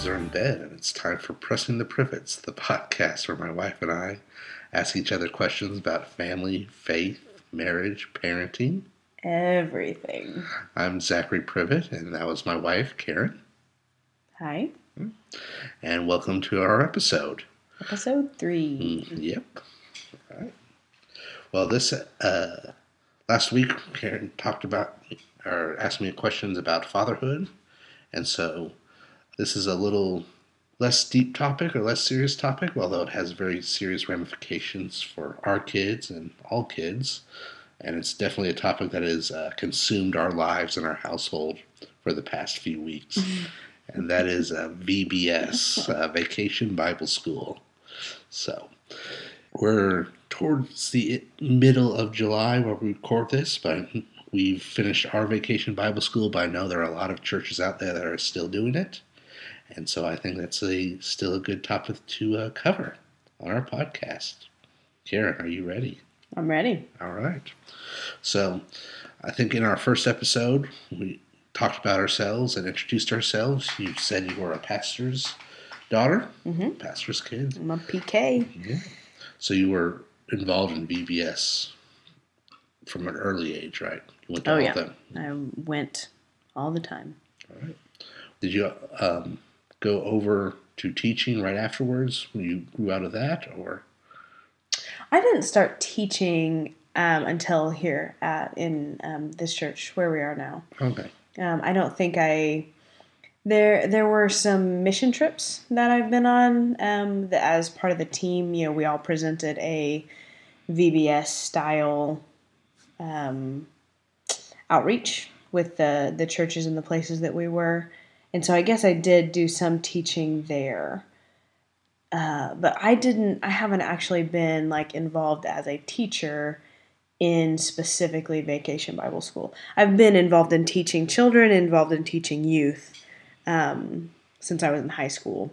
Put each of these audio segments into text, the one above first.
kids are in bed, and it's time for Pressing the Privets, the podcast where my wife and I ask each other questions about family, faith, marriage, parenting. Everything. I'm Zachary Privet, and that was my wife, Karen. Hi. And welcome to our episode. Episode three. Mm, Yep. All right. Well, this uh, last week, Karen talked about or asked me questions about fatherhood, and so this is a little less deep topic or less serious topic, although it has very serious ramifications for our kids and all kids, and it's definitely a topic that has uh, consumed our lives and our household for the past few weeks. And that is uh, VBS, uh, Vacation Bible School. So, we're towards the middle of July where we record this, but we've finished our vacation Bible school. But I know there are a lot of churches out there that are still doing it, and so I think that's a still a good topic to uh, cover on our podcast. Karen, are you ready? I'm ready. All right. So, I think in our first episode we talked about ourselves and introduced ourselves. You said you were a pastor's daughter, Mhm. pastor's kid. I'm a PK. Yeah. So you were involved in VBS from an early age, right? You went to Oh, all yeah. of them. I went all the time. All right. Did you um, go over to teaching right afterwards when you grew out of that, or I didn't start teaching um, until here at in um, this church where we are now. okay? Um, I don't think I. There, there were some mission trips that I've been on. Um, that as part of the team, you know, we all presented a VBS style um, outreach with the the churches and the places that we were, and so I guess I did do some teaching there. Uh, but I didn't. I haven't actually been like involved as a teacher in specifically Vacation Bible School. I've been involved in teaching children, involved in teaching youth um, since I was in high school.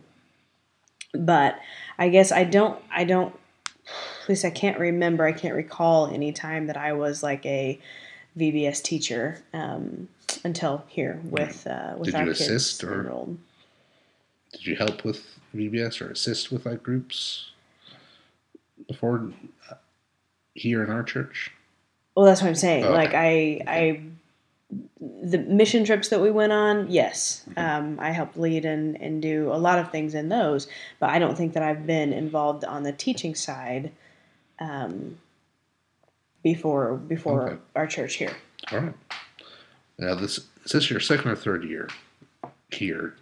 But I guess I don't. I don't. At least I can't remember. I can't recall any time that I was like a VBS teacher um, until here with uh, with Did our you kids assist or- enrolled. Did you help with VBS or assist with like groups before uh, here in our church? Well, that's what I'm saying. Oh, okay. Like I, I, the mission trips that we went on, yes, Mm-hmm. um, I helped lead and and do a lot of things in those. But I don't think that I've been involved on the teaching side um, before before Okay. our church here. All right. Now this is this your second or third year here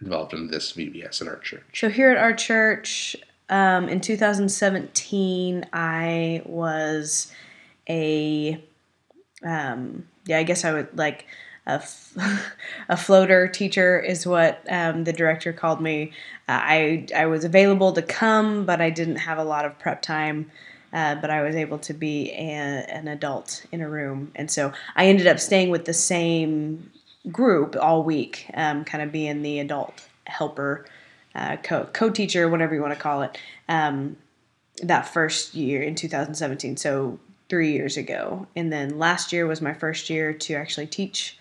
involved in this VBS at our church? So here at our church, um, in 2017, I was a, um, yeah, I guess I would like a, f- a floater teacher is what um, the director called me. Uh, I I was available to come, but I didn't have a lot of prep time. Uh, but I was able to be a, an adult in a room, and so I ended up staying with the same group all week, um, kind of being the adult helper uh, co teacher, whatever you want to call it. Um, that first year in 2017, so three years ago, and then last year was my first year to actually teach,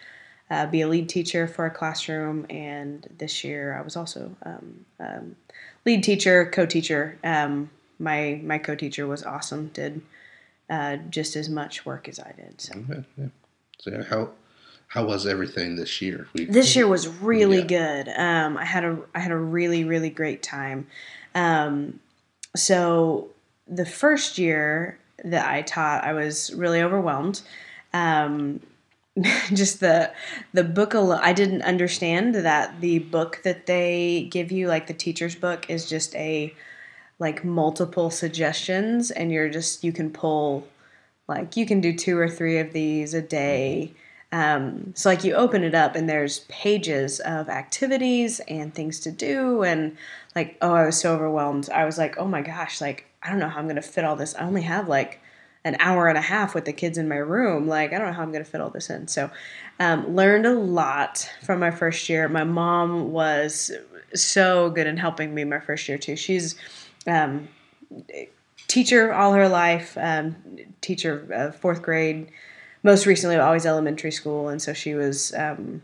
uh, be a lead teacher for a classroom, and this year I was also um, um, lead teacher, co teacher. Um, my my co teacher was awesome. Did uh, just as much work as I did. So. Okay, yeah. So how how was everything this year? We, This year was really Yeah. good. Um, I had a I had a really really great time. Um, so the first year that I taught, I was really overwhelmed. Um, just the the book alone, I didn't understand that the book that they give you, like the teacher's book, is just a like multiple suggestions, and you're just you can pull like you can do two or three of these a day. Um, so like you open it up and there's pages of activities and things to do and like oh I was so overwhelmed. I was like oh my gosh like I don't know how I'm gonna fit all this. I only have like an hour and a half with the kids in my room. Like I don't know how I'm gonna fit all this in. So um, learned a lot from my first year. My mom was so good in helping me my first year too. She's um, teacher all her life, um, teacher uh, fourth grade, most recently always elementary school, and so she was um,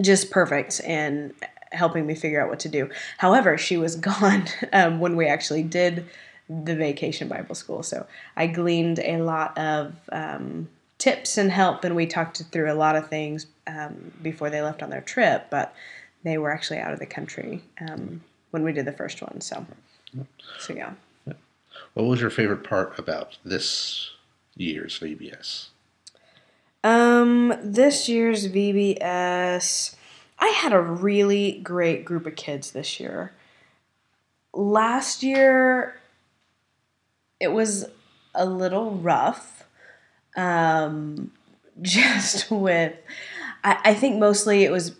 just perfect in helping me figure out what to do. However, she was gone um, when we actually did the vacation Bible school. So I gleaned a lot of um, tips and help, and we talked through a lot of things um, before they left on their trip. But they were actually out of the country um, when we did the first one. So, so yeah. What was your favorite part about this year's VBS? Um, this year's VBS, I had a really great group of kids this year. Last year, it was a little rough. Um, just with, I, I think mostly it was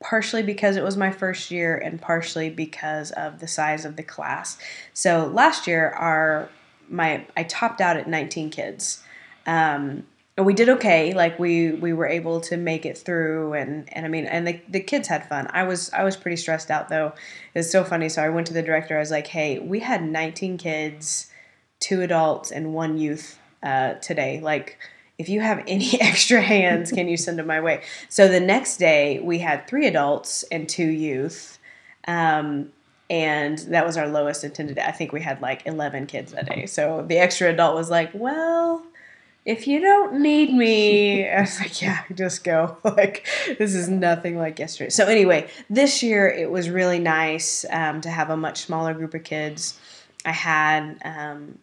partially because it was my first year and partially because of the size of the class. So last year, our my I topped out at 19 kids. Um, and we did okay. Like we we were able to make it through, and and I mean, and the, the kids had fun. I was I was pretty stressed out though. It was so funny. So I went to the director. I was like, "Hey, we had 19 kids, two adults, and one youth uh, today. Like." If you have any extra hands, can you send them my way? So the next day, we had three adults and two youth. Um, and that was our lowest attended. I think we had like 11 kids that day. So the extra adult was like, well, if you don't need me, I was like, yeah, just go. like, this is nothing like yesterday. So, anyway, this year it was really nice um, to have a much smaller group of kids. I had, um,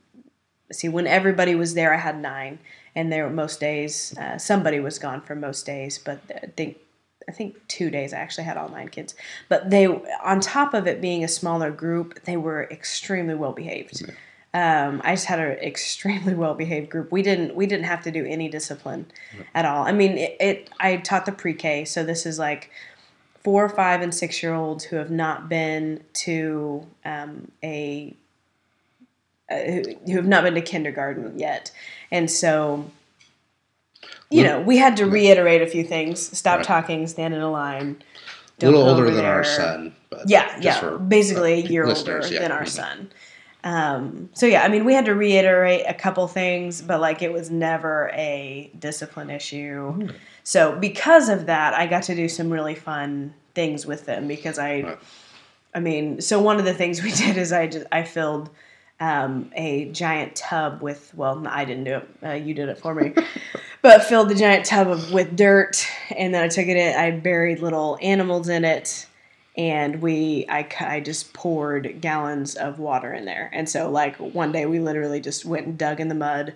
see, when everybody was there, I had nine and there most days uh, somebody was gone for most days but i think i think two days i actually had all nine kids but they on top of it being a smaller group they were extremely well behaved um, I just had an extremely well behaved group. We didn't we didn't have to do any discipline at all. I mean, it, it I taught the pre K, so this is like four, five, and six year olds who have not been to um, a uh, who have not been to kindergarten yet, and so you know we had to reiterate a few things. Stop right. talking. Stand in a line. A little older than there. our son, but yeah, yeah, for, basically a year older yeah. than our mm-hmm. son. Um, so yeah, I mean, we had to reiterate a couple things, but like it was never a discipline issue. Mm. So because of that, I got to do some really fun things with them because I, right. I mean, so one of the things we did is I just I filled um, a giant tub with well i didn't do it uh, you did it for me but filled the giant tub of, with dirt and then i took it in i buried little animals in it and we I, I just poured gallons of water in there. And so like one day we literally just went and dug in the mud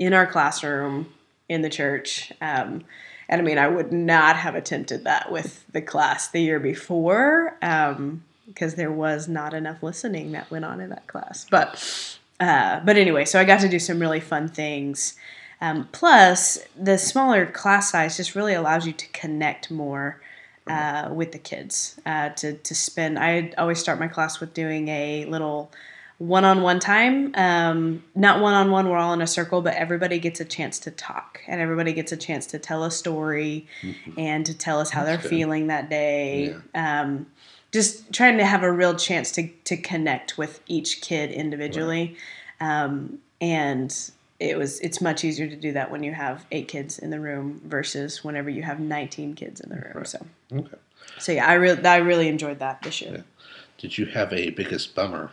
in our classroom in the church um, and i mean i would not have attempted that with the class the year before um, because there was not enough listening that went on in that class. But uh, but anyway, so I got to do some really fun things. Um, plus, the smaller class size just really allows you to connect more uh, with the kids. Uh, to to spend, I always start my class with doing a little one-on-one time. Um, not one-on-one, we're all in a circle, but everybody gets a chance to talk, and everybody gets a chance to tell a story mm-hmm. and to tell us how That's they're good. feeling that day. Yeah. Um, just trying to have a real chance to to connect with each kid individually, right. um, and it was it's much easier to do that when you have eight kids in the room versus whenever you have 19 kids in the room. Right. So okay. So yeah, I really I really enjoyed that this year. Yeah. Did you have a biggest bummer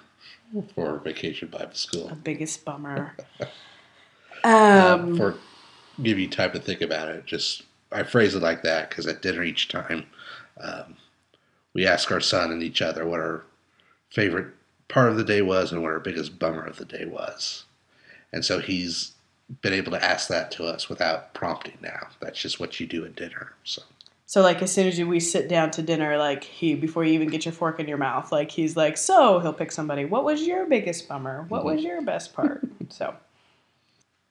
for Vacation Bible School? The biggest bummer. um, um, for give you time to think about it, just I phrase it like that because at dinner each time. Um, we ask our son and each other what our favorite part of the day was and what our biggest bummer of the day was. And so he's been able to ask that to us without prompting now. That's just what you do at dinner. So so like as soon as we sit down to dinner, like he before you even get your fork in your mouth, like he's like, so he'll pick somebody. What was your biggest bummer? What was your best part? so,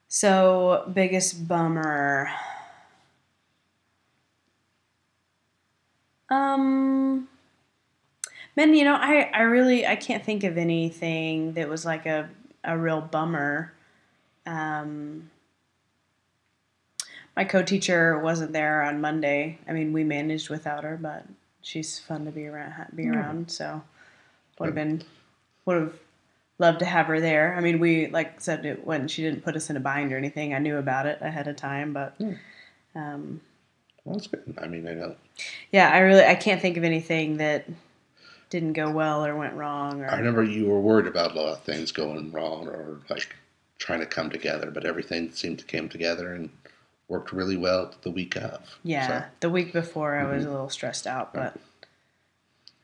so biggest bummer. Um, Man, you know, I, I really I can't think of anything that was like a, a real bummer. Um, my co-teacher wasn't there on Monday. I mean, we managed without her, but she's fun to be around. Be around, so would have been would have loved to have her there. I mean, we like said it when she didn't put us in a bind or anything. I knew about it ahead of time, but um, Well, that's good. I mean, I know. Yeah, I really I can't think of anything that didn't go well or went wrong. Or I remember you were worried about a lot of things going wrong or like trying to come together, but everything seemed to come together and worked really well the week of. yeah, So, the week before I was a little stressed out, but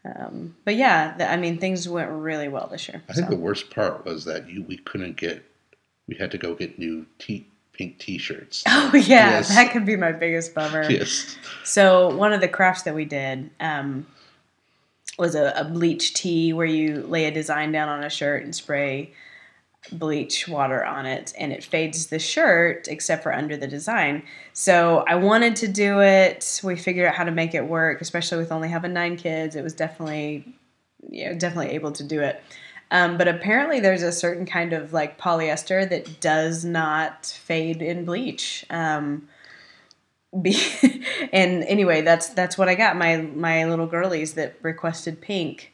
um, but yeah, the, I mean things went really well this year. I think so. the worst part was that you we couldn't get we had to go get new t- pink t-shirts. Oh yeah, Yes. that could be my biggest bummer. yes. So one of the crafts that we did um, was a, a bleach tee where you lay a design down on a shirt and spray bleach water on it, and it fades the shirt except for under the design. So I wanted to do it. We figured out how to make it work, especially with only having nine kids. It was definitely, you know, definitely able to do it. Um, but apparently, there's a certain kind of like polyester that does not fade in bleach. Um, be and anyway that's that's what i got my my little girlies that requested pink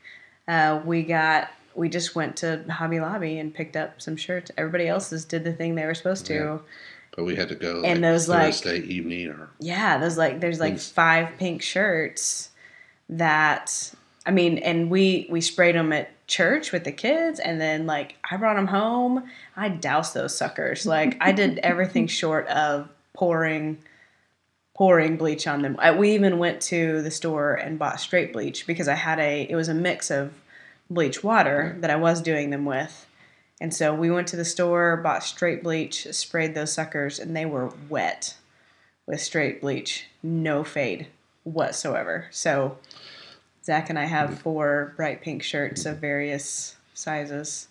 uh, we got we just went to hobby lobby and picked up some shirts. Everybody else's did the thing they were supposed to. Yeah. But we had to go And like, those, like- Thursday evening or yeah those like there's like five pink shirts that i mean and we we sprayed them at church with the kids and then like i brought them home. I doused those suckers. Like i did everything short of pouring pouring bleach on them. I, we even went to the store and bought straight bleach because i had a it was a mix of bleach water that i was doing them with and so we went to the store bought straight bleach sprayed those suckers and they were wet with straight bleach, no fade whatsoever. So Zac and I have four bright pink shirts of various sizes.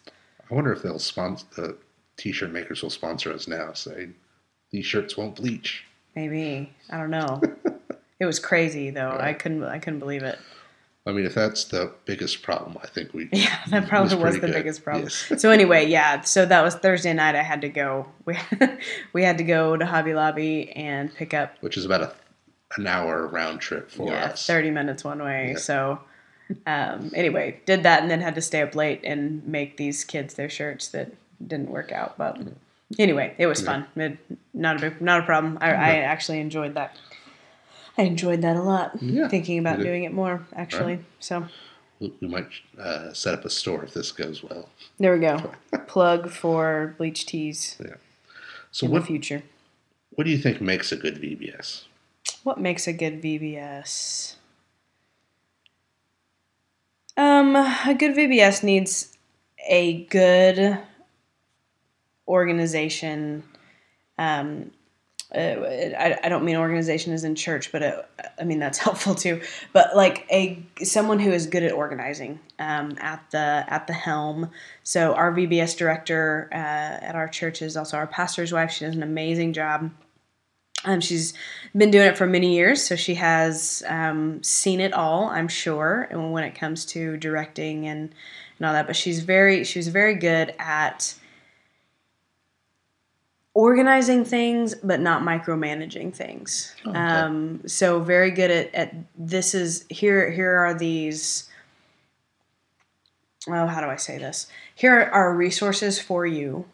I wonder if they'll sponsor the t-shirt makers will sponsor us now. Say these shirts won't bleach. Maybe I don't know. it was crazy though. I couldn't. I couldn't believe it. I mean, if that's the biggest problem, I think we Yeah, that probably was, pretty the good. biggest problem. Yes. So anyway, yeah. So that was Thursday night. I had to go. We we had to go to Hobby Lobby and pick up which is about a an hour round trip for yeah, us. 30 minutes one way. Yeah. So, um, anyway, did that and then had to stay up late and make these kids their shirts that didn't work out. But mm-hmm. anyway, it was mm-hmm. fun. It, not a big, not a problem. I, I mm-hmm. actually enjoyed that. I enjoyed that a lot. Yeah, Thinking about doing it more, actually. So We might uh, set up a store if this goes well. there we go. Plug for bleach tees So in what the future. what do you think makes a good VBS? What makes a good VBS? Um, a good VBS needs a good organization. Um, I, I don't mean organization as in church, but it, I mean that's helpful too. But like a someone who is good at organizing um, at the at the helm. So our VBS director uh, at our church is also our pastor's wife. She does an amazing job. Um, she's been doing it for many years, so she has um, seen it all, I'm sure, and when it comes to directing and, and all that. But she's very she's very good at organizing things, but not micromanaging things. Oh, okay. Um, so very good at, at this is here here are these. Oh, how do I say this? Here are resources for you,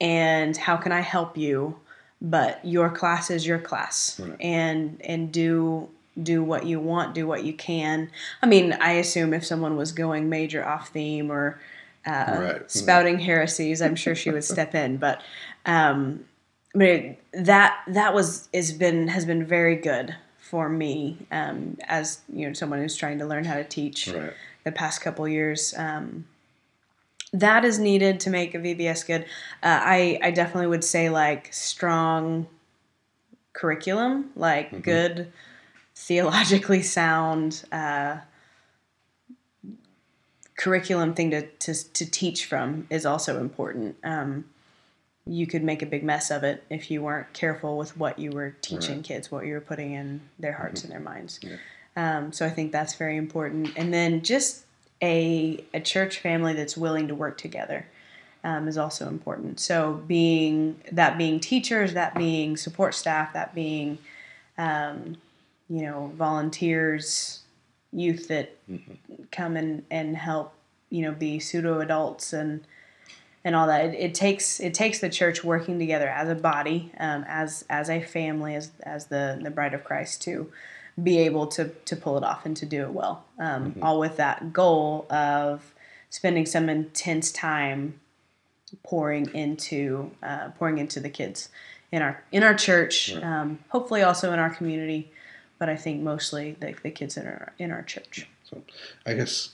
and how can I help you? but your class is your class Right. and and do do what you want do what you can i mean i assume if someone was going major off theme or uh, Right. spouting heresies i'm sure she would step in but um but it, that that was is been has been very good for me um as you know someone who's trying to learn how to teach Right. the past couple years. Um, that is needed to make a VBS good. Uh, I I definitely would say like strong curriculum, like good theologically sound uh, curriculum thing to, to to teach from is also important. Um, you could make a big mess of it if you weren't careful with what you were teaching Right. kids, what you were putting in their hearts and their minds. Yeah. Um, so I think that's very important. And then just a a church family that's willing to work together um, is also important. So being that being teachers, that being support staff, that being um, you know volunteers, youth that come and and help you know be pseudo adults and and all that. It, it, takes it takes the church working together as a body, um, as as a family, as as the the bride of Christ to be able to to pull it off and to do it well. Um, mm-hmm. All with that goal of spending some intense time pouring into uh, pouring into the kids in our in our church, right. um, hopefully also in our community, but I think mostly the, the kids in our in our church. So, I guess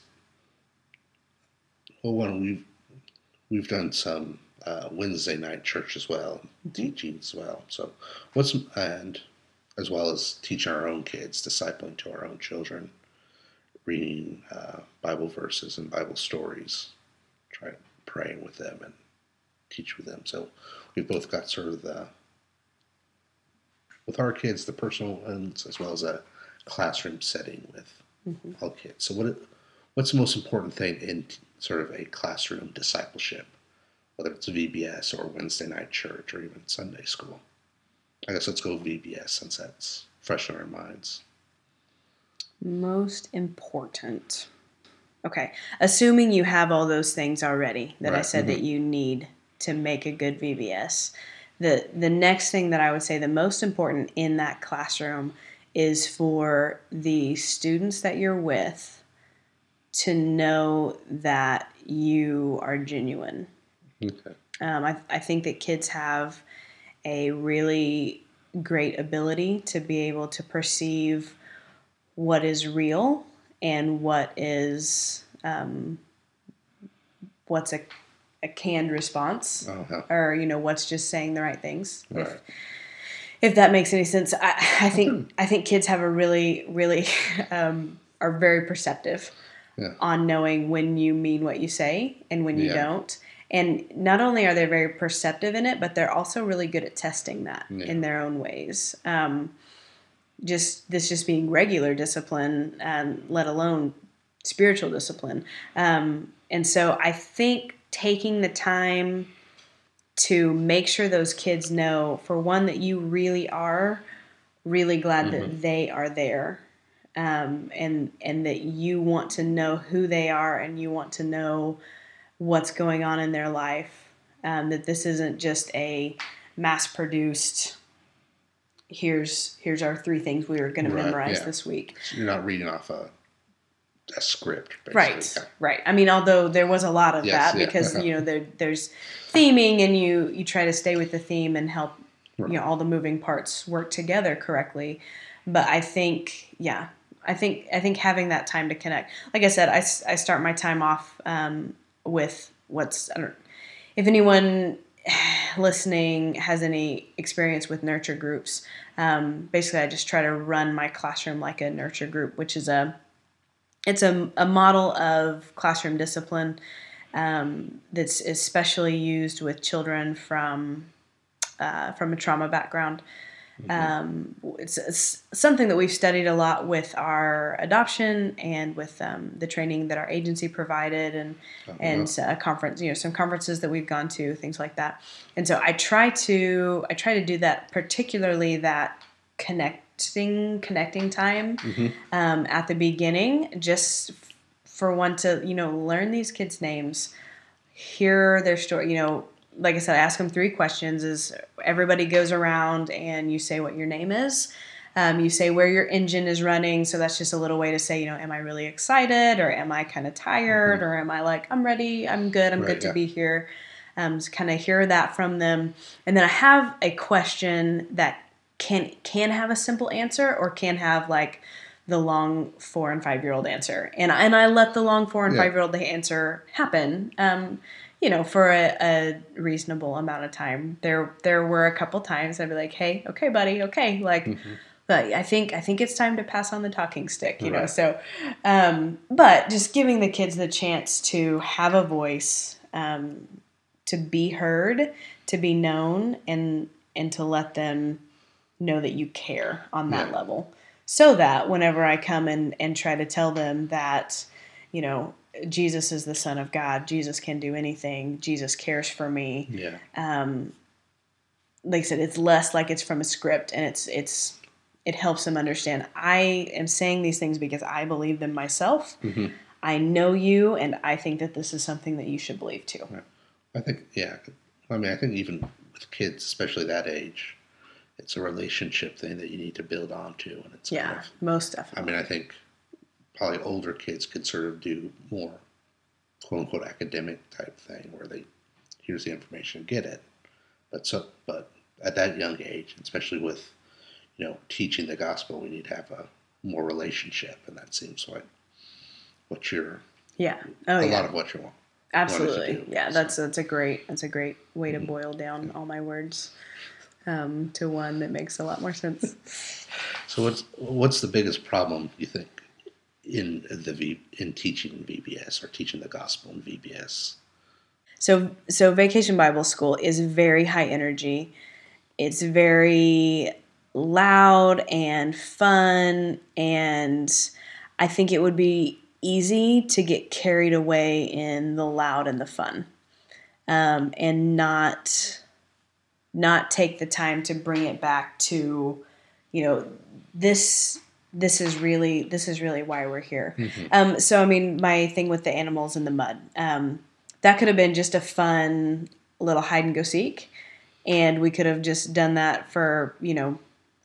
well, one we've we've done some uh, Wednesday night church as well, mm-hmm. teaching as well. So, what's and as well as teaching our own kids, discipling to our own children, reading uh, Bible verses and Bible stories, try praying with them and teach with them. So, we've both got sort of the with our kids the personal ones as well as a classroom setting with mm-hmm. all kids. So, what what's the most important thing in sort of a classroom discipleship, whether it's VBS or Wednesday night church or even Sunday school. I guess let's go VBS since that's fresh in our minds. Most important. Okay. Assuming you have all those things already that right. I said mm-hmm. that you need to make a good VBS. The the next thing that I would say the most important in that classroom is for the students that you're with to know that you are genuine. Okay. Um, I, I think that kids have a really great ability to be able to perceive what is real and what is um, what's a, a canned response uh-huh. or you know what's just saying the right things right. if if that makes any sense I, I think I think kids have a really really um, are very perceptive yeah. on knowing when you mean what you say and when you yeah. don't. And not only are they very perceptive in it, but they're also really good at testing that yeah. in their own ways. Um, just this just being regular discipline, and let alone spiritual discipline. Um, and so I think taking the time to make sure those kids know, for one, that you really are really glad mm-hmm. that they are there um, and and that you want to know who they are and you want to know what's going on in their life. Um, that this isn't just a mass produced. Here's here's our three things we are going right, to memorize yeah. this week. So you're not reading off a a script, basically. right? Yeah. Right. I mean, although there was a lot of yes, that yeah. because you know there, there's theming and you you try to stay with the theme and help right. you know all the moving parts work together correctly. But I think yeah, I think I think having that time to connect. Like I said, I, I start my time off um, with what's I don't if anyone listening has any experience with nurture groups. Um, basically, I just try to run my classroom like a nurture group, which is a it's a, a model of classroom discipline um, that's especially used with children from uh, from a trauma background. Mm-hmm. Um, it's, it's, something that we've studied a lot with our adoption and with um, the training that our agency provided and uh-huh. and uh, conference you know some conferences that we've gone to things like that and so I try to I try to do that particularly that connecting connecting time mm-hmm. um, at the beginning just for one to you know learn these kids names hear their story you know like I said, I ask them three questions. Is everybody goes around and you say what your name is. Um, you say where your engine is running, so that's just a little way to say, you know, am I really excited or am I kind of tired mm-hmm. or am I like I'm ready, I'm good, I'm right, good to be here. Um, so kind of hear that from them, and then I have a question that can can have a simple answer or can have like the long four and five year old answer, and and I let the long four and yeah. five year old answer happen. Um, you know, for a, a, reasonable amount of time. There there were a couple times I'd be like, "Hey, okay, buddy, okay," like. Mm-hmm. But I think I think it's time to pass on the talking stick, you right. know. So, um, but just giving the kids the chance to have a voice, um, to be heard, to be known, and and to let them know that you care on that yeah. level, so that whenever I come and and try to tell them that, you know, Jesus is the Son of God. Jesus can do anything. Jesus cares for me. Yeah. Um, like I said, it's less like it's from a script, and it's it's it helps them understand. I am saying these things because I believe them myself. Mm-hmm. I know you, and I think that this is something that you should believe too. I think, yeah. I mean, I think even with kids, especially that age, it's a relationship thing that you need to build onto, and it's Yeah, Kind of, most definitely. I mean, I think probably older kids could sort of do more quote unquote academic type thing where they here's the information, get it. But so, but at that young age, especially with you know teaching the gospel, we need to have a more relationship, and that seems like what you're yeah. Oh a yeah. lot of what you want. Absolutely. Yeah, so. that's that's a great that's a great way Mm-hmm. to boil down all my words um, to one that makes a lot more sense. So what's what's the biggest problem you think in the v, in teaching VBS or teaching the gospel in VBS? So so Vacation Bible School is very high energy. It's very loud and fun and I think it would be easy to get carried away in the loud and the fun. Um, and not not take the time to bring it back to you know this this is really this is really why we're here. Um, so i mean my thing with the animals in the mud um, that could have been just a fun little hide and go seek and we could have just done that for you know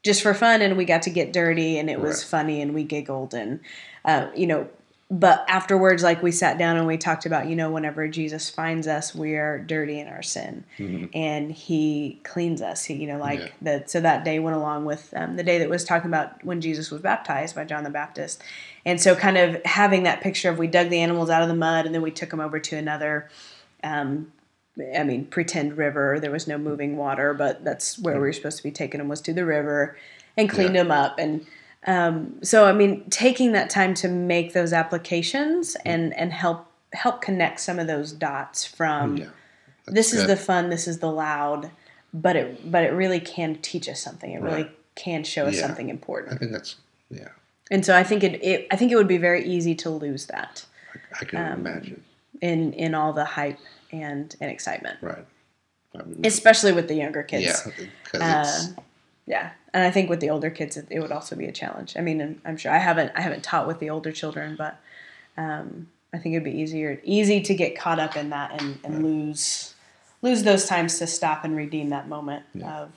just for fun and we got to get dirty and it was funny and we giggled and uh, you know but afterwards like we sat down and we talked about you know whenever jesus finds us we are dirty in our sin and he cleans us he, you know like Yeah. that so that day went along with um, the day that was talking about when jesus was baptized by john the baptist and so kind of having that picture of we dug the animals out of the mud and then we took them over to another um, I mean, pretend river. There was no moving water, but that's where we were supposed to be taking them was to the river and cleaned Yeah. them up. And um, so, I mean, taking that time to make those applications and and help help connect some of those dots from Yeah, this is good. the fun, this is the loud, but it but it really can teach us something. It really Right. can show us Yeah. something important. I think that's yeah. And so, I think it, it I think it would be very easy to lose that I can Um, imagine. in in all the hype and and excitement, Right. I mean, especially with the younger kids. yeah, Uh, Yeah, and I think with the older kids, it, it would also be a challenge. I mean, and I'm sure I haven't I haven't taught with the older children, but um, I think it'd be easier easy to get caught up in that and, and lose lose those times to stop and redeem that moment Yeah. of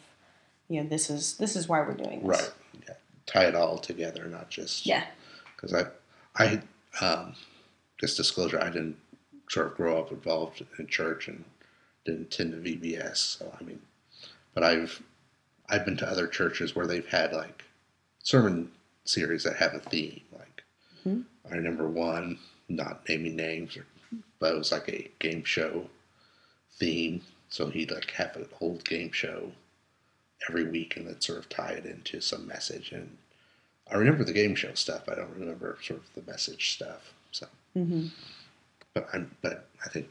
you know this is this is why we're doing this. right. Yeah, tie it all together, not just Yeah. Because I, I, um, just disclosure, I didn't sort of grow up involved in church and didn't attend the VBS. So I mean, but I've I've been to other churches where they've had like sermon series that have a theme. Like Mhm. I remember one, not naming names, or, but it was like a game show theme. So he'd like have an old game show every week and then sort of tie it into some message. And I remember the game show stuff. I don't remember sort of the message stuff. So, hmm but I'm, but I think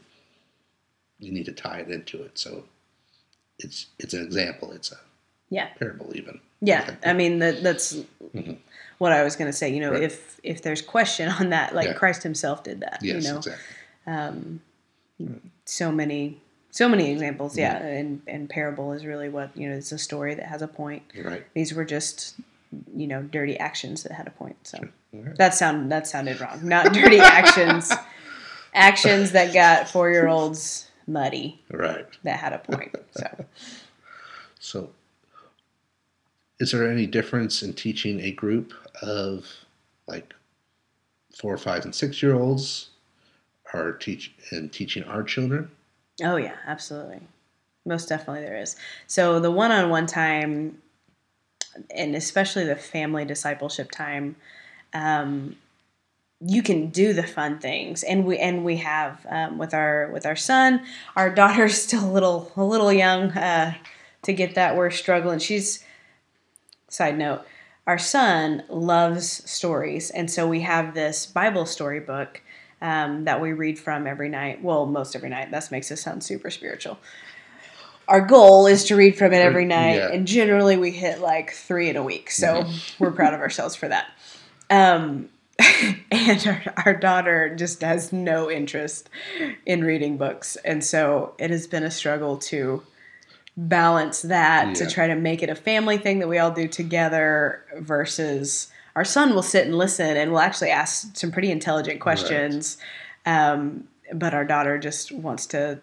you need to tie it into it. So it's it's an example. It's a Yeah. parable even. Yeah, think I mean that that's Mhm. what I was going to say. You know, Right. if if there's question on that, like Yeah. Christ Himself did that. Yes, you know, exactly. um, so many so many examples yeah and and parable is really what you know it's a story that has a point right. these were just you know dirty actions that had a point so right. that sound that sounded wrong not dirty actions actions that got four year olds muddy Right. that had a point so So, is there any difference in teaching a group of like four, five, and six year olds, or teach and teaching our children? Oh yeah, absolutely. Most definitely there is. So the one-on-one time and especially the family discipleship time um, you can do the fun things and we and we have um, with our with our son our daughter's still a little a little young uh, to get that we're struggling she's side note our son loves stories and so we have this bible story book um, that we read from every night. Well most every night. That makes us sound super spiritual. Our goal is to read from it every night Yeah. and generally we hit like three in a week so we're proud of ourselves for that. Um, and our, our daughter just has no interest in reading books and so it has been a struggle to balance that to try to make it a family thing that we all do together versus our son will sit and listen and will actually ask some pretty intelligent questions. Um, but our daughter just wants to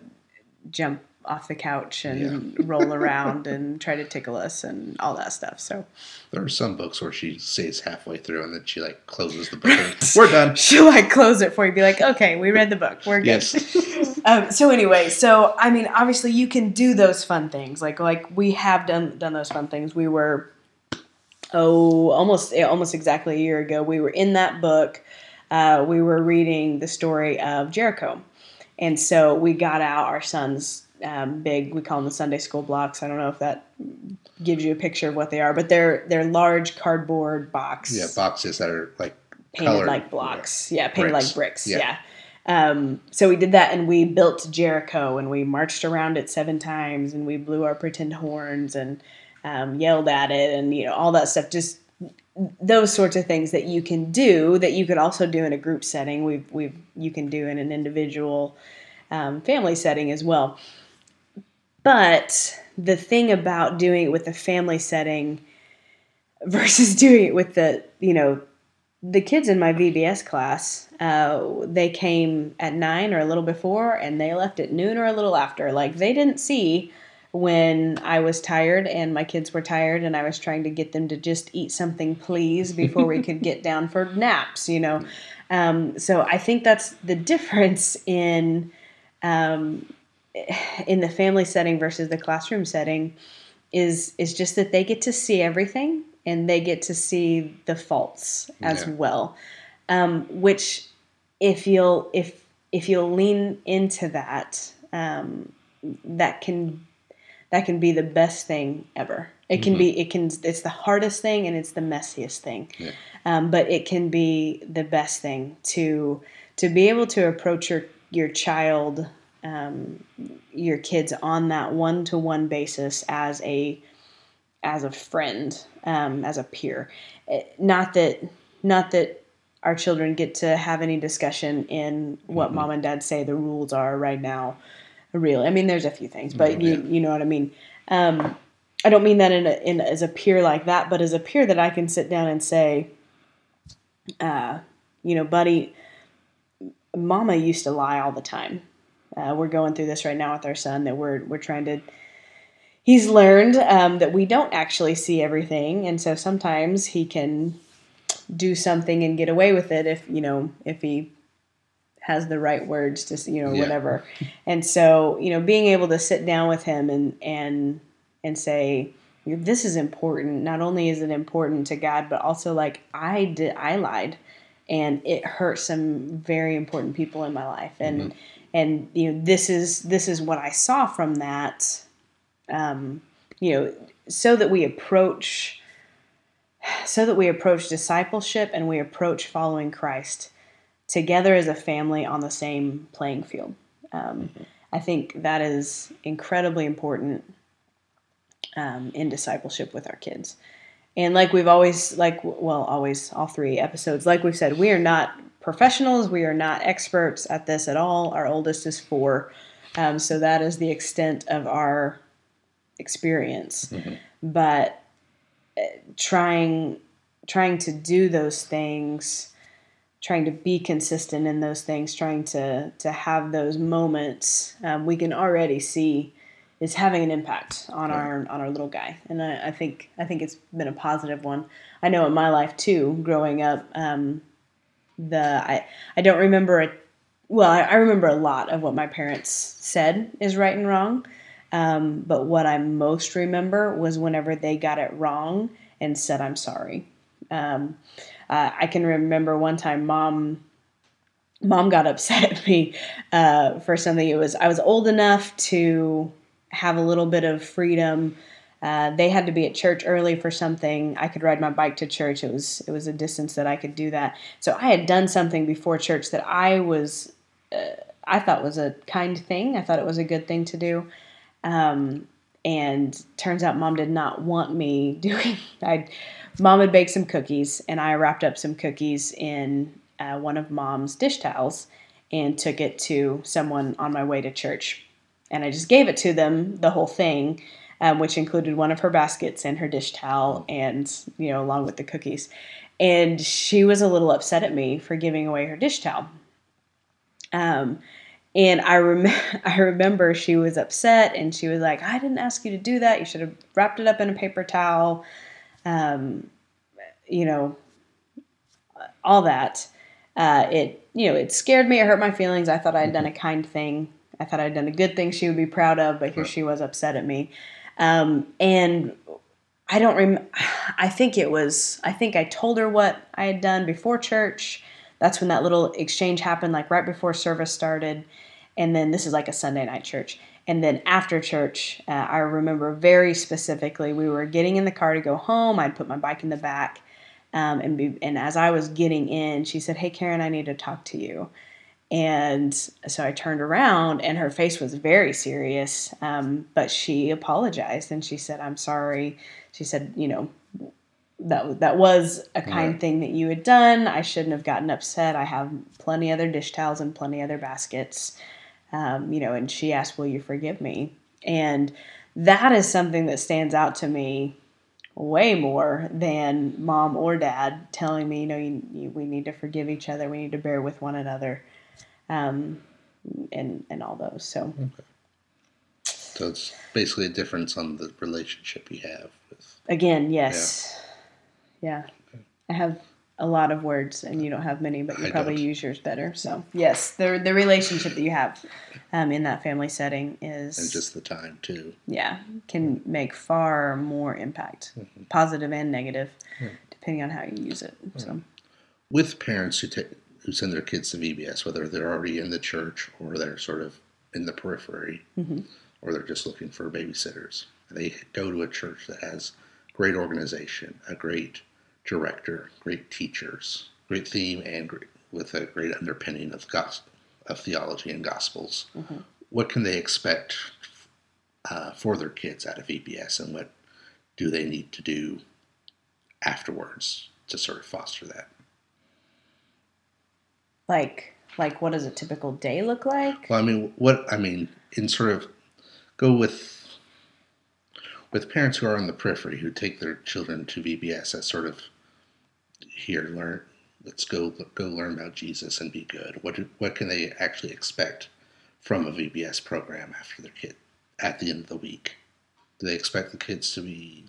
jump off the couch and yeah. roll around and try to tickle us and all that stuff. So there are some books where she stays halfway through and then she like closes the book. We're done. She'll like close it for you. Be like, okay, we read the book. We're good. Yes. um, so anyway, so I mean, obviously you can do those fun things. Like like we have done done those fun things. We were oh almost almost exactly a year ago. We were in that book. Uh, we were reading the story of Jericho. And so we got out our son's um, big. We call them the Sunday school blocks. I don't know if that gives you a picture of what they are, but they're they're large cardboard box. Yeah, boxes that are like painted colored, like blocks. Yeah, yeah painted bricks. like bricks. Yeah. yeah. Um, so we did that, and we built Jericho, and we marched around it seven times, and we blew our pretend horns and um, yelled at it, and you know all that stuff. Just those sorts of things that you can do that you could also do in a group setting. We've we've you can do in an individual um, family setting as well. But the thing about doing it with the family setting versus doing it with the, you know, the kids in my VBS class, uh, they came at nine or a little before, and they left at noon or a little after. Like they didn't see when I was tired and my kids were tired, and I was trying to get them to just eat something, please, before we could get down for naps. You know, um, so I think that's the difference in um, in the family setting versus the classroom setting is is just that they get to see everything and they get to see the faults as yeah. well um, which if you'll if if you'll lean into that um, that can that can be the best thing ever it can mm-hmm. be it can it's the hardest thing and it's the messiest thing yeah. um, but it can be the best thing to to be able to approach your your child um, your kids on that one to one basis as a as a friend, um, as a peer. Eh, not that not that our children get to have any discussion in what mm-hmm. mom and dad say the rules are right now. Really, I mean, there's a few things, but mm-hmm. you you know what I mean. Um, I don't mean that in, a, in as a peer like that, but as a peer that I can sit down and say, uh, you know, buddy, mama used to lie all the time uh, we're going through this right now with our son that we're we're trying to. He's learned um, that we don't actually see everything, and so sometimes he can do something and get away with it if you know if he has the right words to you know yeah. whatever. And so you know being able to sit down with him and and and say this is important. Not only is it important to God, but also like I did I lied and it hurt some very important people in my life and mm-hmm and you know this is this is what I saw from that. Um, you know, so that we approach so that we approach discipleship and we approach following Christ together as a family on the same playing field. Um, mm-hmm. I think that is incredibly important um, in discipleship with our kids. And like we've always, like, well, always, all three episodes, like we've said, we are not professionals. We are not experts at this at all. Our oldest is four. Um, so that is the extent of our experience. Mm-hmm. But uh, trying trying to do those things, trying to be consistent in those things, trying to to have those moments, um, we can already see is having an impact on our on our little guy, and I, I, think I think it's been a positive one. I know in my life too, growing up, um, the I I don't remember a well I, I, remember a lot of what my parents said is right and wrong, um, but what I most remember was whenever they got it wrong and said I'm sorry. Um, uh, I can remember one time mom mom got upset at me uh, for something. It was I was old enough to have a little bit of freedom uh, they had to be at church early for something. I could ride my bike to church. It was it was a distance that I could do that. So I had done something before church that I was uh, I thought was a kind thing. I thought it was a good thing to do. Um, and turns out mom did not want me doing. I mom had baked some cookies, and I wrapped up some cookies in uh, one of mom's dish towels and took it to someone on my way to church. And I just gave it to them, the whole thing um, which included one of her baskets and her dish towel, and you know, along with the cookies. And she was a little upset at me for giving away her dish towel. Um, and I rem- I remember she was upset and she was like, I didn't ask you to do that. You should have wrapped it up in a paper towel. Um, you know, all that. Uh, it, you know, it scared me. It hurt my feelings. I thought I had done a kind thing. I thought I'd done a good thing she would be proud of, but here she was upset at me. Um, and I don't rem. I think it was. I think I told her what I had done before church. That's when that little exchange happened, like right before service started. And then this is like a Sunday night church. And then after church, uh, I remember very specifically, we were getting in the car to go home. I'd put my bike in the back. Um, and, be, and as I was getting in, she said, Hey, Karen, I need to talk to you. And so I turned around, and her face was very serious. Um, but she apologized and she said, I'm sorry. She said, You know, that that was a kind Right. thing that you had done. I shouldn't have gotten upset. I have plenty other dish towels and plenty other baskets. Um, you know, and she asked, "Will you forgive me?" And that is something that stands out to me way more than mom or dad telling me, "You know, you, you, we need to forgive each other. We need to bear with one another," um, and and all those. So So it's basically a difference on the relationship you have with. again, yes, yeah. I have a lot of words, and you don't have many, but you I probably don't. use yours better. So yes, the the relationship that you have um, in that family setting is And just the time too. yeah can make far more impact, Mm-hmm. positive and negative, depending on how you use it. So With parents who take who send their kids to VBS, whether they're already in the church or they're sort of in the periphery, or they're just looking for babysitters, they go to a church that has great organization, a great director, great teachers, great theme, and great, with a great underpinning of gospel, of theology and gospels. What can they expect uh, for their kids out of VBS, and what do they need to do afterwards to sort of foster that? Like like what does a typical day look like? Well, I mean, what I mean, in sort of go with with parents who are on the periphery who take their children to VBS as sort of here learn. Let's go go learn about Jesus and be good. What do, what can they actually expect from a VBS program after their kid at the end of the week? Do they expect the kids to be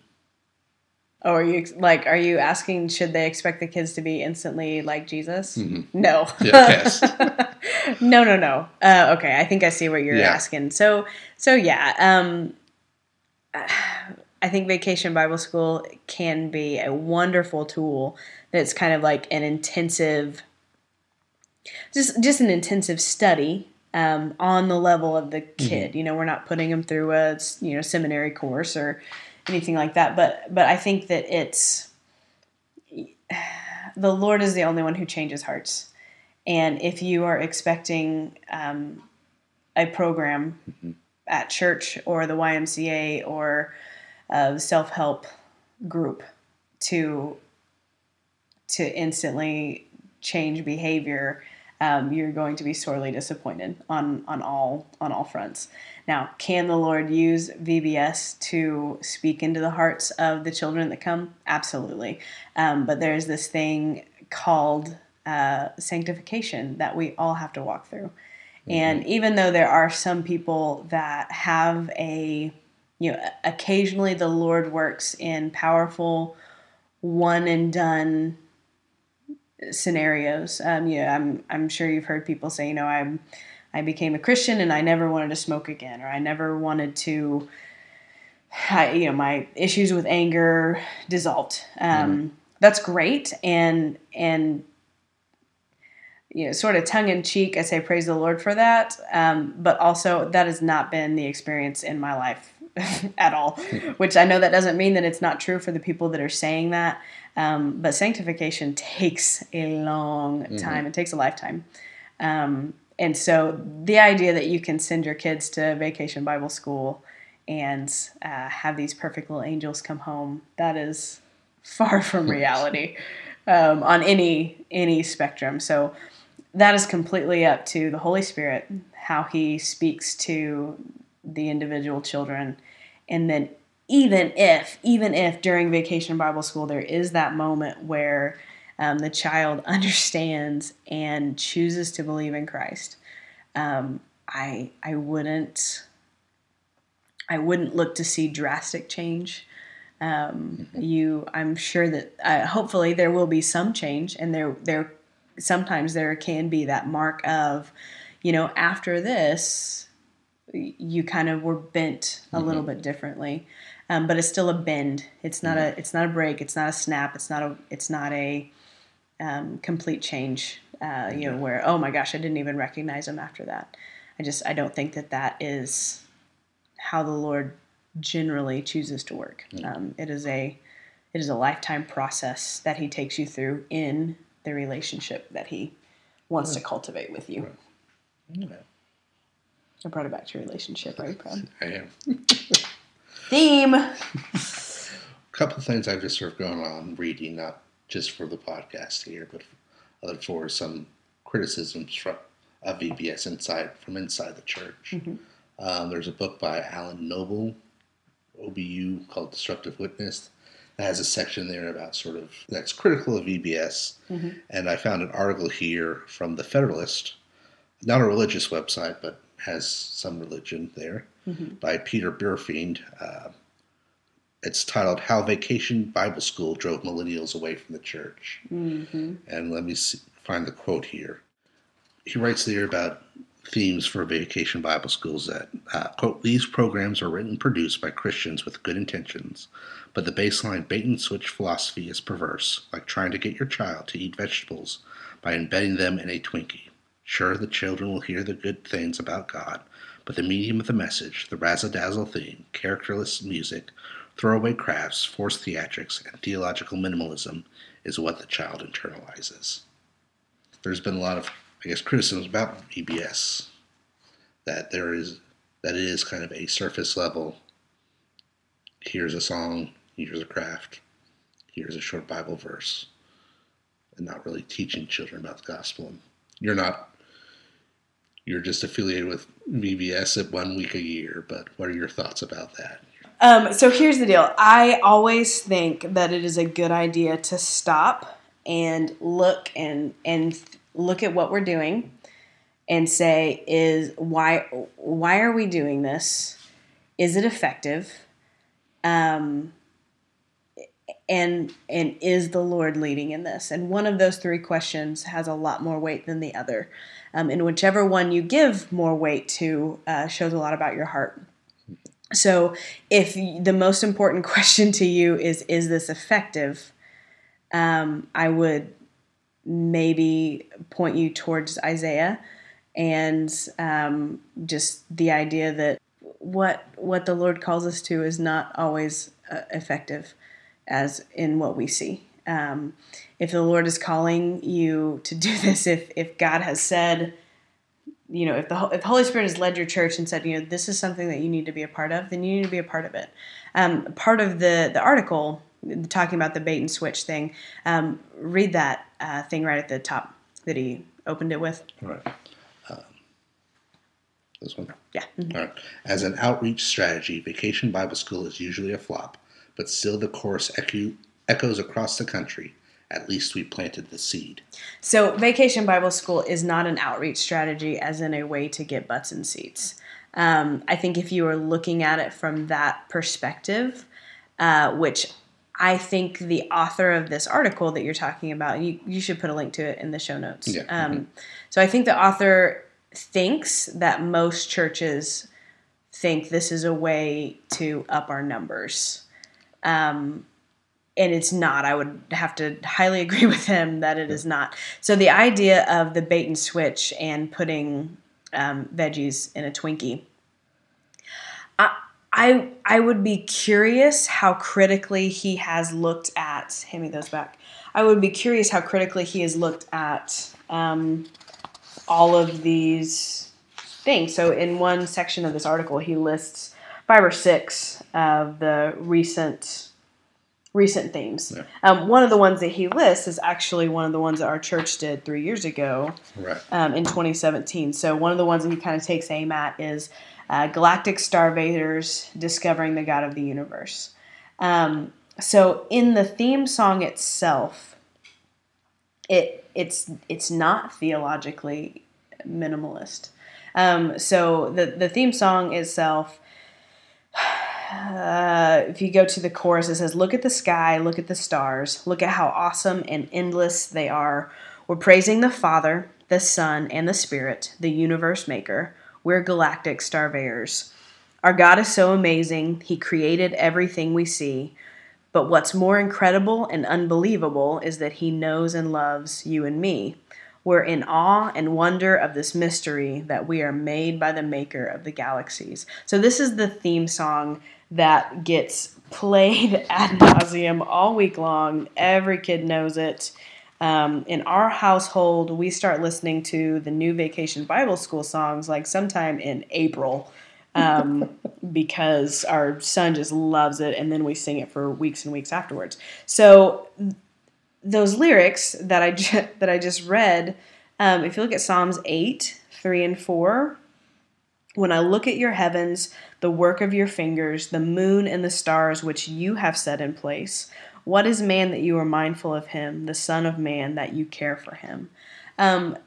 Oh, are you like are you asking should they expect the kids to be instantly like Jesus? Mhm. No. Yeah, no, no, no. Uh, okay, I think I see what you're Yeah. asking. So, so yeah, um, I think Vacation Bible School can be a wonderful tool. That's kind of like an intensive, just just an intensive study um, on the level of the kid. You know, we're not putting them through a you know seminary course or anything like that. But but I think that it's the Lord is the only one who changes hearts. And if you are expecting um, a program at church or the YMCA or a self help group to to instantly change behavior, um, you're going to be sorely disappointed on on all on all fronts. Now, can the Lord use VBS to speak into the hearts of the children that come? Absolutely. Um, but there's this thing called uh, sanctification that we all have to walk through. And even though there are some people that have a, you know, occasionally the Lord works in powerful, one and done scenarios. Um, you know, I'm I'm sure you've heard people say, you know, I'm I became a Christian and I never wanted to smoke again, or I never wanted to. I, you know, my issues with anger dissolved. Um, That's great, and and you know, sort of tongue in cheek, I say praise the Lord for that. Um, but also, that has not been the experience in my life at all. Which I know that doesn't mean that it's not true for the people that are saying that. Um, but sanctification takes a long time. It takes a lifetime. Um, and so the idea that you can send your kids to vacation Bible school and uh, have these perfect little angels come home, that is far from reality um, on any any spectrum. So that is completely up to the Holy Spirit, how He speaks to the individual children, and then even if even if during vacation Bible school there is that moment where um, the child understands and chooses to believe in Christ, um, I I wouldn't I wouldn't look to see drastic change. Um, you, I'm sure that uh, hopefully there will be some change, and there there sometimes there can be that mark of, you know, after this, you kind of were bent a little bit differently, um, but it's still a bend. It's not a it's not a break. It's not a snap. It's not a it's not a um, complete change. Uh, you know, where oh my gosh, I didn't even recognize him after that. I just I don't think that that is how the Lord generally chooses to work. Um, it is a it is a lifetime process that He takes you through in the relationship that He wants to cultivate with you. Yeah, I brought it back to your relationship. Are you proud? I am. Theme. A couple of things I've just sort of gone on reading, not just for the podcast here, but other for some criticisms from of VBS inside from inside the church. Um, there's a book by Alan Noble, OBU, called Disruptive Witness. That has a section there about sort of that's critical of VBS. And I found an article here from the Federalist, not a religious website, but has some religion there, by Peter Burfeind. Uh, it's titled "How Vacation Bible School Drove Millennials Away from the Church." Mm-hmm. And let me see, find the quote here. He writes there about themes for vacation Bible schools that, uh, quote, these programs are written and produced by Christians with good intentions, but the baseline bait and switch philosophy is perverse, like trying to get your child to eat vegetables by embedding them in a Twinkie. Sure, the children will hear the good things about God, but the medium of the message, the razzle dazzle theme, characterless music, throwaway crafts, forced theatrics, and theological minimalism is what the child internalizes. There's been a lot of, I guess, criticisms about VBS that there is that it is kind of a surface level. Here's a song, here's a craft, here's a short Bible verse, and not really teaching children about the gospel. You're not you're just affiliated with VBS at one week a year, but what are your thoughts about that? Um, so here's the deal. I always think that it is a good idea to stop and look and and look at what we're doing and say is why why are we doing this? Is it effective? Um, and and is the Lord leading in this? And one of those three questions has a lot more weight than the other. Um, and whichever one you give more weight to uh, shows a lot about your heart. So, if the most important question to you is, is this effective? Um, I would maybe point you towards Isaiah and um, just the idea that what what the Lord calls us to is not always uh, effective, as in what we see. Um, if the Lord is calling you to do this, if if God has said, you know, if the if the Holy Spirit has led your church and said, you know, this is something that you need to be a part of, then you need to be a part of it. Um, part of the the article talking about the bait and switch thing, um, read that uh, thing right at the top that he opened it with. Right. Um, this one. Yeah. Mhm. All right. As an outreach strategy, Vacation Bible School is usually a flop, but still the course echoes across the country. At least we planted the seed. So, Vacation Bible School is not an outreach strategy as in a way to get butts in seats. Um, I think if you are looking at it from that perspective, uh, which I think the author of this article that you're talking about, you, you should put a link to it in the show notes. Yeah. Um, so, I think the author thinks that most churches think this is a way to up our numbers. Um, and it's not. I would have to highly agree with him that it is not. So the idea of the bait and switch and putting um, veggies in a Twinkie, I, I I would be curious how critically he has looked at. Hand me those back. I would be curious how critically he has looked at um, all of these things. So in one section of this article, he lists five or six of the recent recent themes. Yeah. Um, one of the ones that he lists is actually one of the ones that our church did three years ago Right. um, in 2017. So one of the ones that he kind of takes aim at is uh, galactic starveyors discovering the God of the universe. Um, so in the theme song itself, it it's it's not theologically minimalist. Um, so the the theme song itself. Uh, if you go to the chorus, it says, Look at the sky, look at the stars, look at how awesome and endless they are. We're praising the Father, the Son, and the Spirit, the universe maker. We're galactic starveyors. Our God is so amazing, He created everything we see. But what's more incredible and unbelievable is that He knows and loves you and me. We're in awe and wonder of this mystery that we are made by the maker of the galaxies. So, this is the theme song that gets played ad nauseum all week long. Every kid knows it. Um, in our household, we start listening to the new Vacation Bible School songs like sometime in April um, because our son just loves it, and then we sing it for weeks and weeks afterwards. So those lyrics that I ju- that I just read, um, if you look at Psalms eight, three and four, when I look at your heavens, the work of your fingers, the moon and the stars which you have set in place. What is man that you are mindful of him, the Son of Man that you care for him? Um,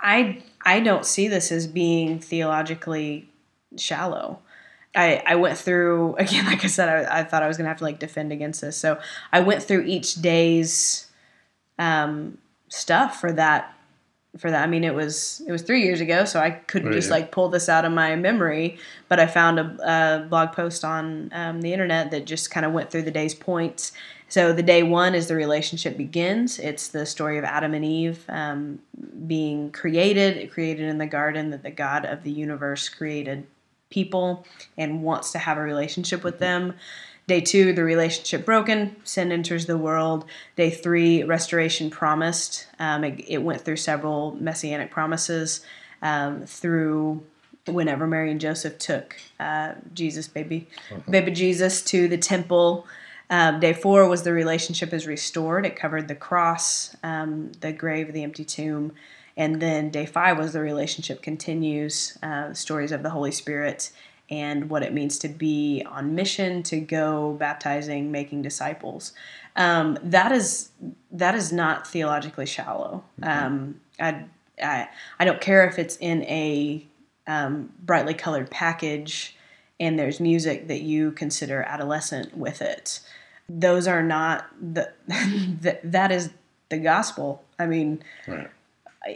I I don't see this as being theologically shallow. I, I went through again, like I said, I, I thought I was gonna have to like defend against this. So I went through each day's um, stuff for that for that. I mean, it was it was three years ago, so I couldn't Right, just yeah. like pull this out of my memory. But I found a, a blog post on um, the internet that just kind of went through the day's points. So the day one is the relationship begins. It's the story of Adam and Eve um, being created, created in the garden that the God of the universe created people and wants to have a relationship with them. Day two, the relationship broken, sin enters the world. Day three, restoration promised. Um, it, it went through several messianic promises um, through whenever Mary and Joseph took uh, Jesus, baby, baby Jesus, to the temple. Um, day four was the relationship is restored. It covered the cross, um, the grave, the empty tomb. And then day five was the relationship continues, uh, stories of the Holy Spirit and what it means to be on mission, to go baptizing, making disciples. Um, that is that is not theologically shallow. Um, I, I I don't care if it's in a um, brightly colored package and there's music that you consider adolescent with it. Those are not the that that is the gospel. I mean, Right.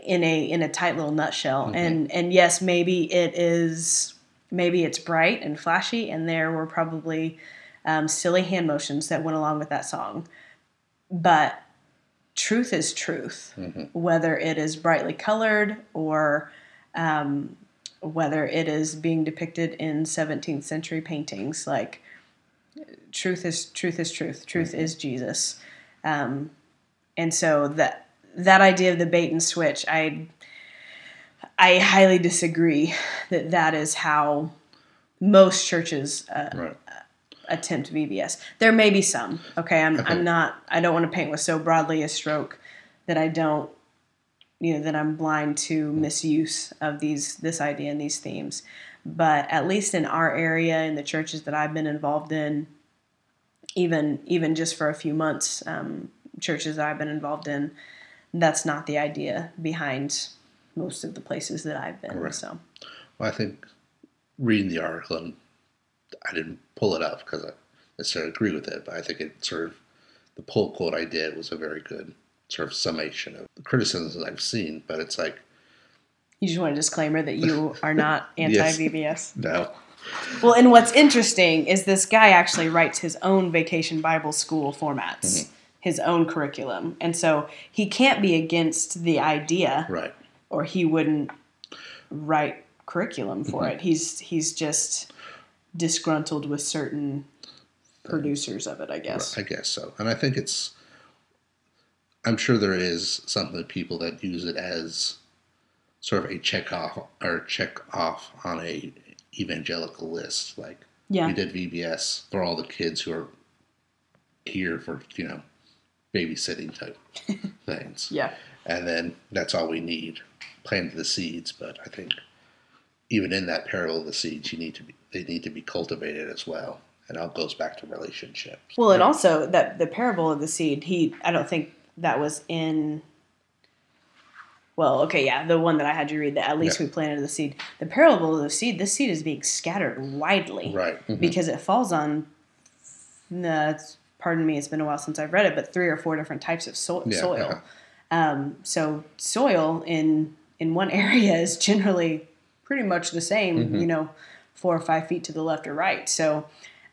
in a in a tight little nutshell. And and yes, maybe it is maybe it's bright and flashy, and there were probably um, silly hand motions that went along with that song. But truth is truth, whether it is brightly colored or um, whether it is being depicted in 17th century paintings. Like truth is truth is truth. Truth is Jesus. Um, and so that that idea of the bait and switch, I I highly disagree that that is how most churches uh, Right. attempt VBS. There may be some. Okay, I'm Okay. I'm not. I don't want to paint with so broadly a stroke that I don't, you know, that I'm blind to misuse of these this idea and these themes. But at least in our area, in the churches that I've been involved in, even even just for a few months, um, churches that I've been involved in, that's not the idea behind most of the places that I've been. Right. So Well, I think reading the article, and I didn't pull it up because I necessarily agree with it, but I think it sort of the pull quote I did was a very good sort of summation of the criticisms I've seen. But it's like, you just want a disclaimer that you are not anti Yes. VBS. no, Well, and what's interesting is this guy actually writes his own vacation Bible school formats, mm-hmm. his own curriculum. And so he can't be against the idea right, or he wouldn't write curriculum for mm-hmm. it. He's he's just disgruntled with certain producers of it, I guess. I guess so. And I think it's, I'm sure there is some of the people that use it as sort of a check off or check off on a evangelical list. Like Yeah. we did VBS for all the kids who are here for you know babysitting type things, Yeah. and then that's all we need. Plant the seeds, but I think even in that parable of the seeds, you need to be they need to be cultivated as well. And it all goes back to relationships. Well, and also that the parable of the seed, he I don't think that was in well, okay, yeah, the one that I had you read, that at least Yeah. we planted the seed. The parable of the seed, this seed is being scattered widely. Right. Mhm. Because it falls on, no, it's- pardon me, it's been a while since I've read it, but three or four different types of so- Yeah, soil. Um, so soil in in one area is generally pretty much the same, Mm-hmm. you know, four or five feet to the left or right. So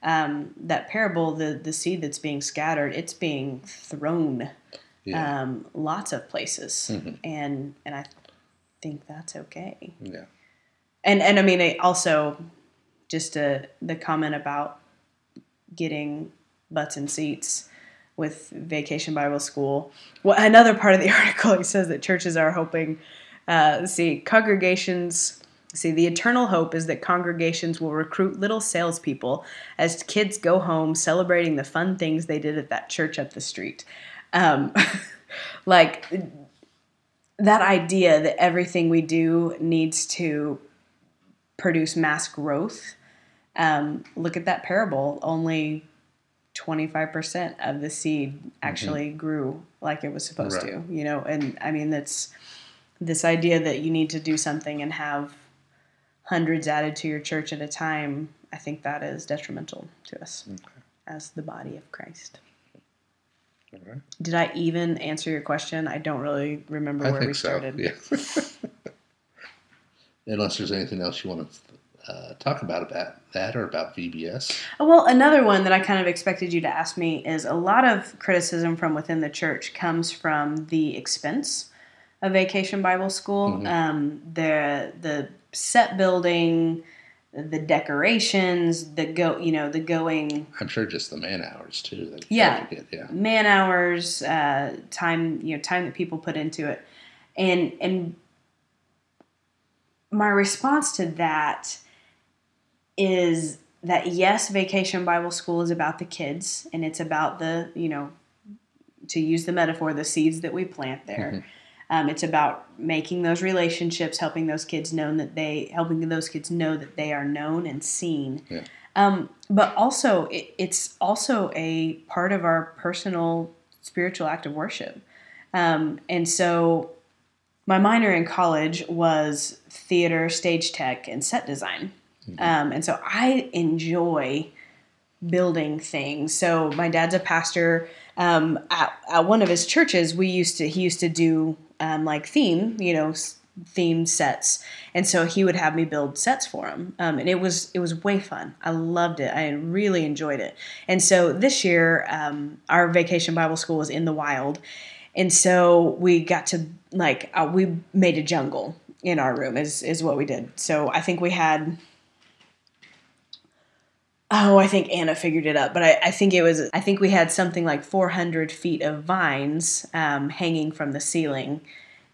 um, that parable, the the seed that's being scattered, it's being thrown Yeah. um, lots of places, Mhm. and and I think that's okay. yeah. And and I mean, it also just uh, the comment about getting butts and seats with Vacation Bible School. Well, another part of the article it says that churches are hoping. Uh, see, congregations. See, the eternal hope is that congregations will recruit little salespeople as kids go home celebrating the fun things they did at that church up the street. Um, like that idea that everything we do needs to produce mass growth. Um, look at that parable. Only 25% of the seed actually grew like it was supposed Right. to, you know? And I mean, that's this idea that you need to do something and have hundreds added to your church at a time. I think that is detrimental to us as the body of Christ. Right. Did I even answer your question? I don't really remember I where we started. so. Yeah. Unless there's anything else you want to uh, talk about about that or about VBS. Well, another one that I kind of expected you to ask me is a lot of criticism from within the church comes from the expense of Vacation Bible School, Mhm. um, the the set building, the decorations, the go, you know, the going I'm sure just the man hours too. That Yeah. Get, yeah. man hours, uh, time, you know, time that people put into it, and and my response to that is that yes, Vacation Bible School is about the kids, and it's about the you know, to use the metaphor, the seeds that we plant there. Um, it's about making those relationships, helping those kids know that they, helping those kids know that they are known and seen. Yeah. Um, but also, it, it's also a part of our personal spiritual act of worship. Um, and so, my minor in college was theater, stage tech, and set design. Um, and so, I enjoy building things. So, my dad's a pastor. Um, at, at one of his churches, we used to he used to do um, like theme, you know, theme sets, and so he would have me build sets for him, um, and it was it was way fun. I loved it. I really enjoyed it. And so this year, um, our vacation Bible school was in the wild, and so we got to like uh, we made a jungle in our room is is what we did. So I think we had Oh, I think Anna figured it up, but I, I think it was. I think we had something like 400 feet of vines um, hanging from the ceiling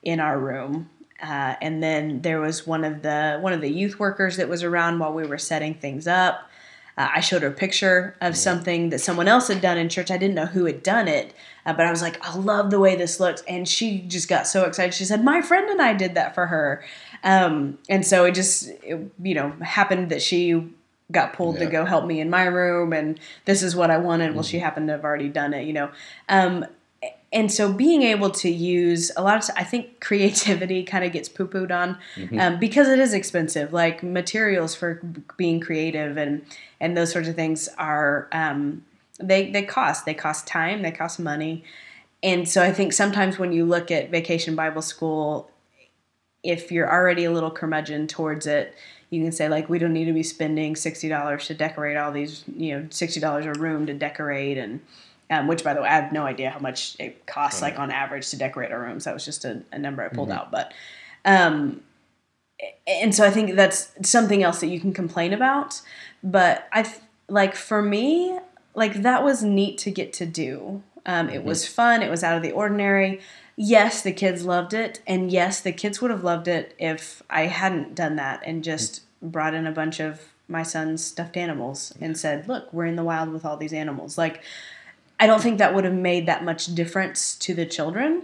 in our room, uh, and then there was one of the one of the youth workers that was around while we were setting things up. Uh, I showed her a picture of something that someone else had done in church. I didn't know who had done it, uh, but I was like, I love the way this looks, and she just got so excited. She said, "My friend and I did that for her," um, and so it just, it, you know, happened that she got pulled to go help me in my room and this is what I wanted. Well, she happened to have already done it, you know. Um, and so being able to use a lot of, I think creativity kind of gets poo pooed on um, because it is expensive. Like materials for being creative and and those sorts of things are um, they they cost. They cost time. They cost money. And so I think sometimes when you look at Vacation Bible School, if you're already a little curmudgeon towards it, you can say like we don't need to be spending sixty dollars to decorate all these, you know, sixty dollars a room to decorate, and um, which by the way, I have no idea how much it costs like on average to decorate a room so That was just a, a number I pulled out, but um, and so I think that's something else that you can complain about. But I like for me, like that was neat to get to do. Um, it was fun. It was out of the ordinary. Yes, the kids loved it, and yes, the kids would have loved it if I hadn't done that and just brought in a bunch of my son's stuffed animals and said, "Look, we're in the wild with all these animals." Like, I don't think that would have made that much difference to the children.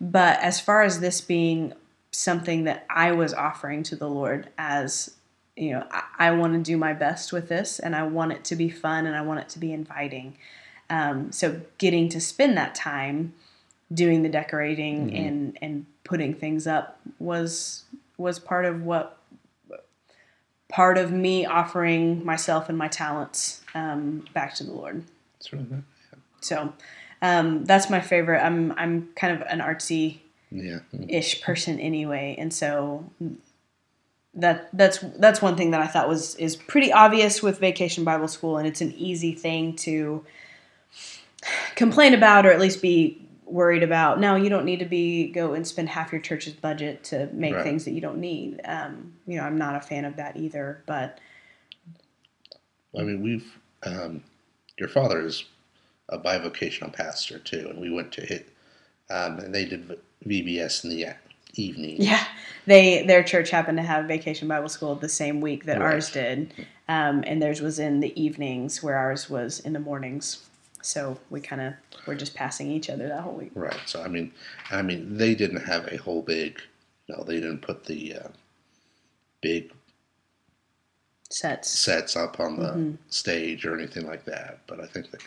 But as far as this being something that I was offering to the Lord as you know, I, I want to do my best with this and I want it to be fun and I want it to be inviting. Um, so getting to spend that time doing the decorating Mhm. and and putting things up was was part of what part of me offering myself and my talents um, back to the Lord. It's really nice. So um, that's my favorite. I'm I'm kind of an artsy Yeah. ish person anyway, and so that that's that's one thing that I thought was is pretty obvious with Vacation Bible School, and it's an easy thing to complain about or at least be worried about. No, you don't need to be go and spend half your church's budget to make Right. things that you don't need. Um, you know, I'm not a fan of that either, but I mean, we've um, your father is a bivocational pastor too, and we went to hit, um, and they did VBS in the evening. Yeah, they their church happened to have Vacation Bible School the same week that Right. ours did, um, and theirs was in the evenings, where ours was in the mornings. So we kind of were just passing each other that whole week. Right. So I mean, I mean, they didn't have a whole big. No, they didn't put the uh, big Sets. sets up on the Mhm. stage or anything like that. But I think that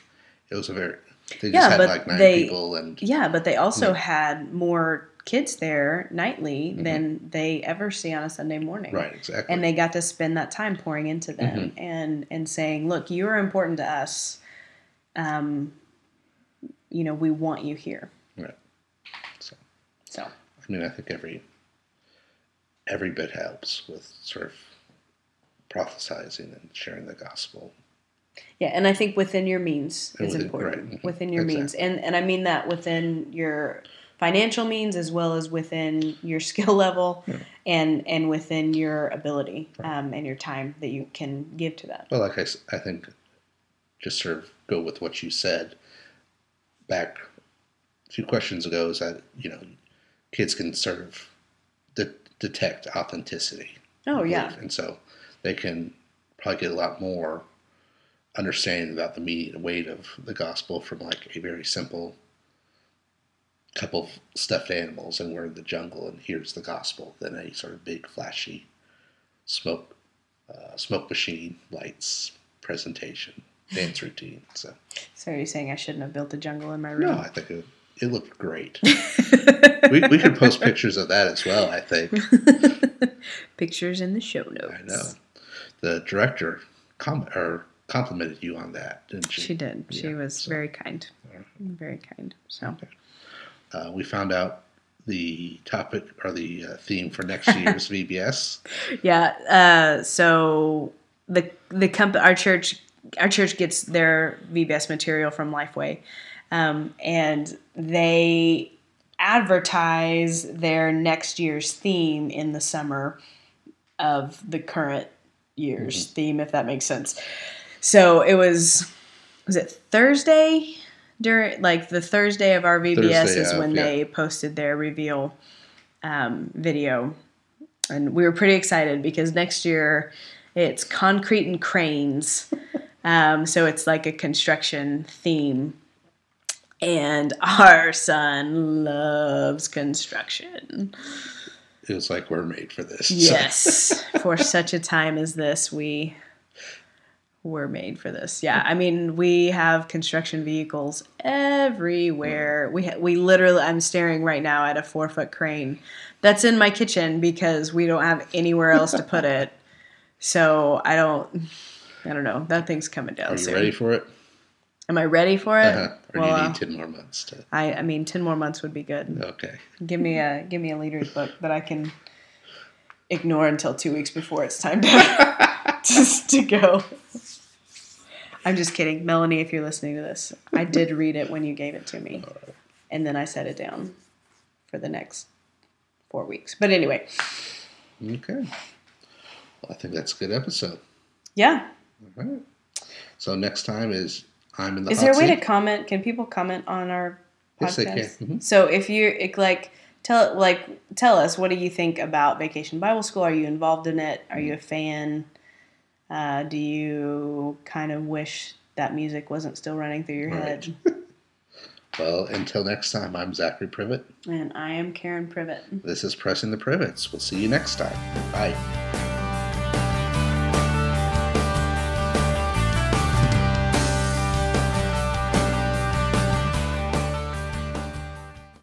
it was a very. They just Yeah, had but like nine they- people, and Yeah, but they also Yeah. had more kids there nightly Mhm. than they ever see on a Sunday morning. right, exactly. And they got to spend that time pouring into them Mm-hmm. and and saying, "Look, you are important to us. Um, you know, we want you here." right. So So I mean, I think every every bit helps with sort of prophesizing and sharing the gospel. Yeah, and I think within your means And is within- important. right. Within your means, and and I mean that within your financial means as well as within your skill level, Yeah. and and within your ability Right. um, and your time that you can give to that. Well, like I, I think, just sort of go with what you said back a few questions ago is that you know kids can sort of de- detect authenticity. Oh yeah, and so they can probably get a lot more understanding about the meaning and weight of the gospel from like a very simple couple of stuffed animals and we're in the jungle and here's the gospel than a sort of big flashy smoke uh, smoke machine lights presentation dance routine so so you're saying I shouldn't have built a jungle in my room? no i think it, it looked great we, we could post pictures of that as well i think Pictures in the show notes. I know. The director com- or complimented you on that, didn't she? She did. She was so- very kind. Very kind. So Uh, we found out the topic or the uh, theme for next year's VBS. yeah. Uh, so the the comp- our church our church gets their VBS material from Lifeway, um, and they advertise their next year's theme in the summer of the current year's theme, if that makes sense. So it was was it Thursday during like the Thursday of our VBS Thursday is when yeah. they posted their reveal um, video, and we were pretty excited because next year it's concrete and cranes. Um, so it's like a construction theme. And our son loves construction. It was like we're made for this. So- Yes, for such a time as this, we were made for this. Yeah, I mean, we have construction vehicles everywhere. We ha- we literally, I'm staring right now at a four foot crane that's in my kitchen because we don't have anywhere else to put it. So I don't, I don't know. That thing's coming down Are you soon. ready for it? Am I ready for it? Uh-huh. Or Well, do you uh, need 10 more months to. I, I mean, ten more months would be good. Okay. Give me a give me a leader's book that I can ignore until two weeks before it's time to just to go. I'm just kidding, Melanie. If you're listening to this, I did read it when you gave it to me, and then I set it down for the next four weeks. But anyway, Okay. Well, I think that's a good episode. yeah. All right. So next time is I'm in the Is there a way seat. to comment? Can people comment on our podcast? Yes, they can. Mhm. So if you're like tell like tell us what do you think about Vacation Bible School? Are you involved in it? Are you a fan? Uh, do you kind of wish that music wasn't still running through your head? Well, until next time, I'm Zachary Privet. And I am Karen Privet. This is Pressing the Privets. We'll see you next time. Bye.